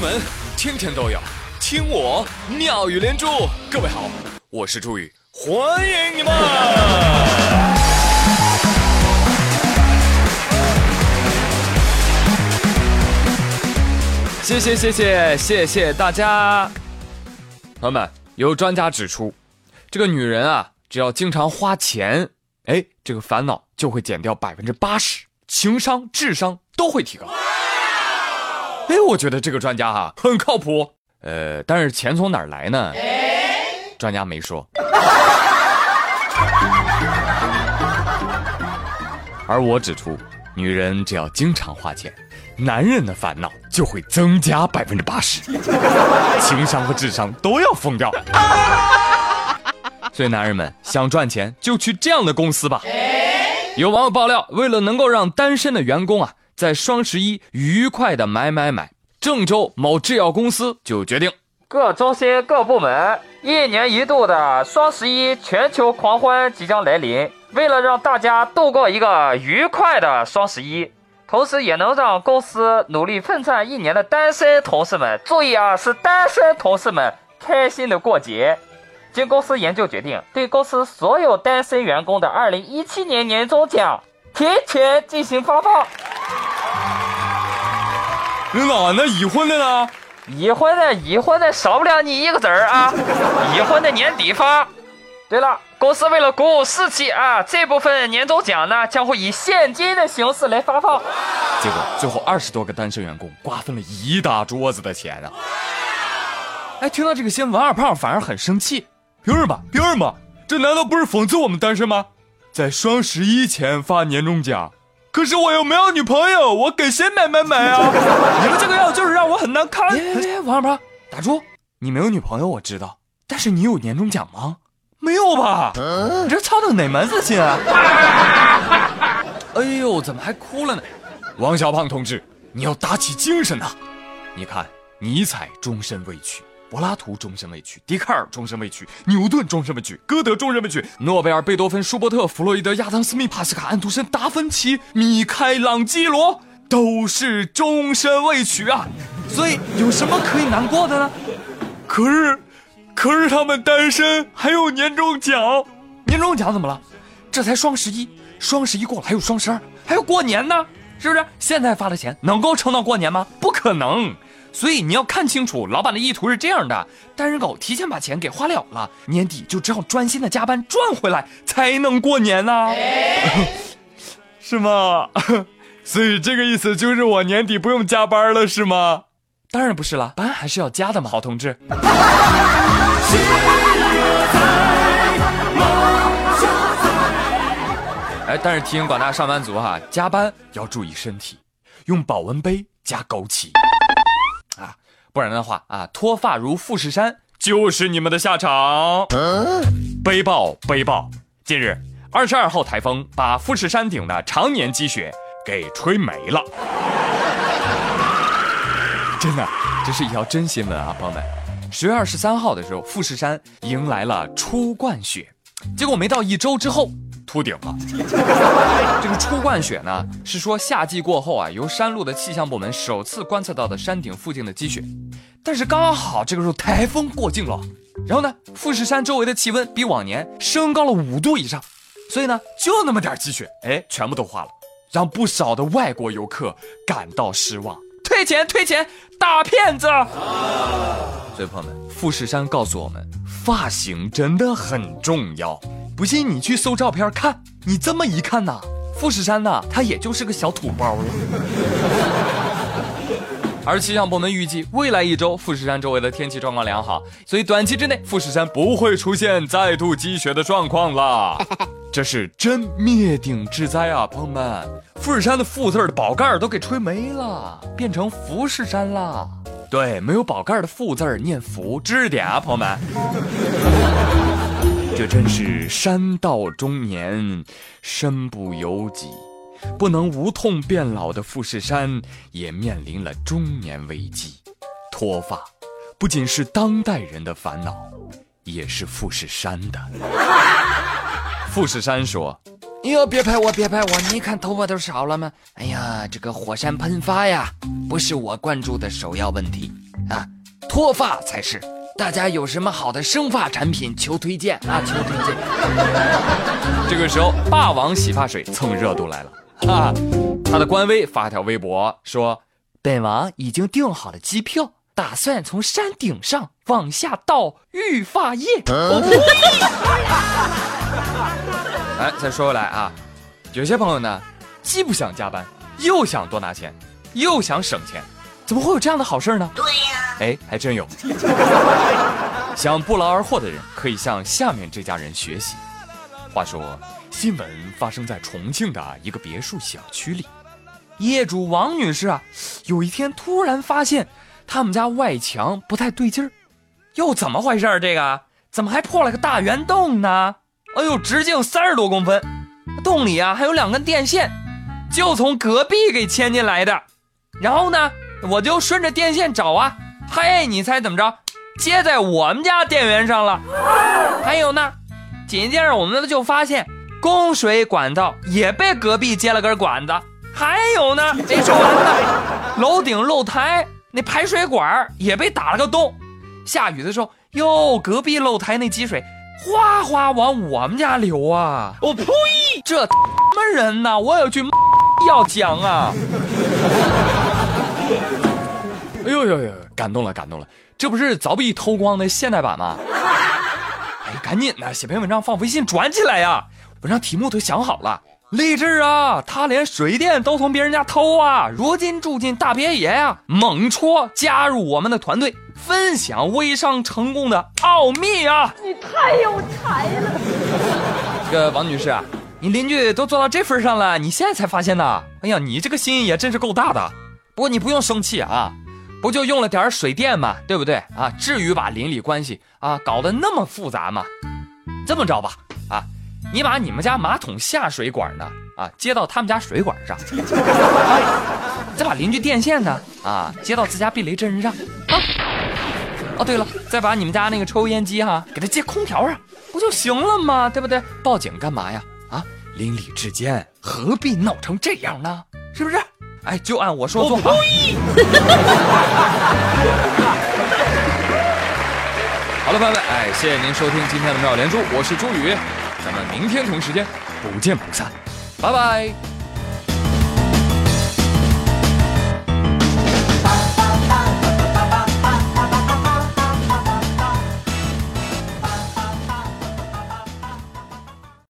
闻天天都有，听我妙语连珠。各位好，我是朱宇，欢迎你们！谢谢谢谢谢谢大家，朋友们，有专家指出，这个女人啊，只要经常花钱，哎，这个烦恼就会减掉百分之八十，情商、智商都会提高。哎，我觉得这个专家哈很靠谱。呃，但是钱从哪儿来呢？专家没说。而我指出，女人只要经常花钱，男人的烦恼就会增加百分之八十，情商和智商都要疯掉。所以，男人们想赚钱就去这样的公司吧。有网友爆料，为了能够让单身的员工啊。在双十一愉快的买买买，郑州某制药公司就决定，各中心各部门一年一度的双十一全球狂欢即将来临。为了让大家度过一个愉快的双十一，同时也能让公司努力奋战一年的单身同事们注意啊，是单身同事们开心的过节。经公司研究决定，对公司所有单身员工的二零一七年年终奖提前进行发放。领导，那已婚的呢？已婚的，已婚的少不了你一个子儿啊！已婚的年底发。对了，公司为了鼓舞士气啊，这部分年终奖呢将会以现金的形式来发放。结果最后二十多个单身员工瓜分了一大桌子的钱啊！哎，听到这个新闻，二胖反而很生气。凭什么？凭什么？这难道不是讽刺我们单身吗？在双十一前发年终奖。可是我又没有女朋友，我给谁买买买啊？你们这个药就是让我很难堪。王二胖，打住！你没有女朋友我知道，但是你有年终奖吗？没有吧？你这操的哪门子心啊？哎呦，怎么还哭了呢？王小胖同志，你要打起精神呐！你看，尼采终身未娶。柏拉图终身未娶，笛卡尔终身未娶，牛顿终身未娶，歌德终身未娶，诺贝尔、贝多芬、舒伯特、弗洛伊德、亚当·斯密、帕斯卡、安徒生、达芬奇、米开朗基罗都是终身未娶啊！所以有什么可以难过的呢？可是，可是他们单身还有年终奖，年终奖怎么了？这才双十一，双十一过了还有双十二，还有过年呢，是不是？现在发的钱能够撑到过年吗？不可能。所以你要看清楚，老板的意图是这样的：单身狗提前把钱给花了了，年底就只好专心的加班赚回来，才能过年呢，是吗？所以这个意思就是我年底不用加班了，是吗？当然不是了，班还是要加的嘛，好同志。哎，但是提醒广大上班族哈，加班要注意身体，用保温杯加枸杞。不然的话啊，脱发如富士山就是你们的下场。背报背报，近日二十二号台风把富士山顶的常年积雪给吹没了。真的，这是一条真新闻啊，朋友们。十月二十三号的时候，富士山迎来了初冠雪，结果没到一周之后。秃顶了。这个初冠雪呢，是说夏季过后啊，由山路的气象部门首次观测到的山顶附近的积雪。但是刚好这个时候台风过境了，然后呢，富士山周围的气温比往年升高了五度以上，所以呢，就那么点积雪，哎，全部都化了，让不少的外国游客感到失望，退钱退钱，大骗子！所以朋友们，富士山告诉我们，发型真的很重要。不信你去搜照片看，你这么一看呐，富士山呐，它也就是个小土包了。而气象部门预计，未来一周富士山周围的天气状况良好，所以短期之内富士山不会出现再度积雪的状况了。这是真灭顶之灾啊，朋友们！富士山的富字的宝盖都给吹没了，变成福士山了。对，没有宝盖的富字念福，知识点啊，朋友们。这真是山到中年，身不由己，不能无痛变老的富士山也面临了中年危机。脱发不仅是当代人的烦恼，也是富士山的。富士山说：“哎呦，别拍我，别拍我！你看头发都少了吗？哎呀，这个火山喷发呀，不是我关注的首要问题。啊，脱发才是。大家有什么好的生发产品，求推荐啊，求推荐。这个时候，霸王洗发水蹭热度来了，哈，他的官微发条微博说，本王已经订好了机票，打算从山顶上往下倒育发液。哎，再说回来啊，有些朋友呢，既不想加班，又想多拿钱，又想省钱，怎么会有这样的好事呢？对呀，哎，还真有。想不劳而获的人，可以向下面这家人学习。话说，新闻发生在重庆的一个别墅小区里，业主王女士啊，有一天突然发现他们家外墙不太对劲儿，又怎么回事儿？这个怎么还破了个大圆洞呢？哎呦，直径三十多公分，洞里啊还有两根电线，就从隔壁给牵进来的。然后呢，我就顺着电线找啊，嘿，你猜怎么着？接在我们家电源上了。还有呢，紧接着我们就发现供水管道也被隔壁接了根管子。还有呢，没说完呢，楼顶露台那排水管也被打了个洞。下雨的时候，哟，隔壁露台那积水。哗哗往我们家流啊！我呸！这什么人呐？我有句要讲 啊！哎呦呦呦！感动了，感动了！这不是凿壁偷光的现代版吗？哎，赶紧的，写篇文章放微信转起来呀！文章题目都想好了。励志啊！他连水电都从别人家偷啊！如今住进大别野呀！猛戳加入我们的团队，分享微商成功的奥秘啊！你太有才了！这个王女士啊，你邻居都做到这份上了，你现在才发现呢？哎呀，你这个心也真是够大的。不过你不用生气啊，不就用了点水电嘛，对不对啊？至于把邻里关系啊搞得那么复杂吗？这么着吧，啊。你把你们家马桶下水管呢啊接到他们家水管上，再把邻居电线呢啊接到自家避雷针上啊。哦对了，再把你们家那个抽烟机哈给它接空调上，不就行了吗？对不对？报警干嘛呀？啊，邻里之间何必闹成这样呢？是不是？哎，就按我说做。我好了，朋友们，哎，谢谢您收听今天的妙连珠，我是朱宇。咱们明天同一时间不见不散，拜拜。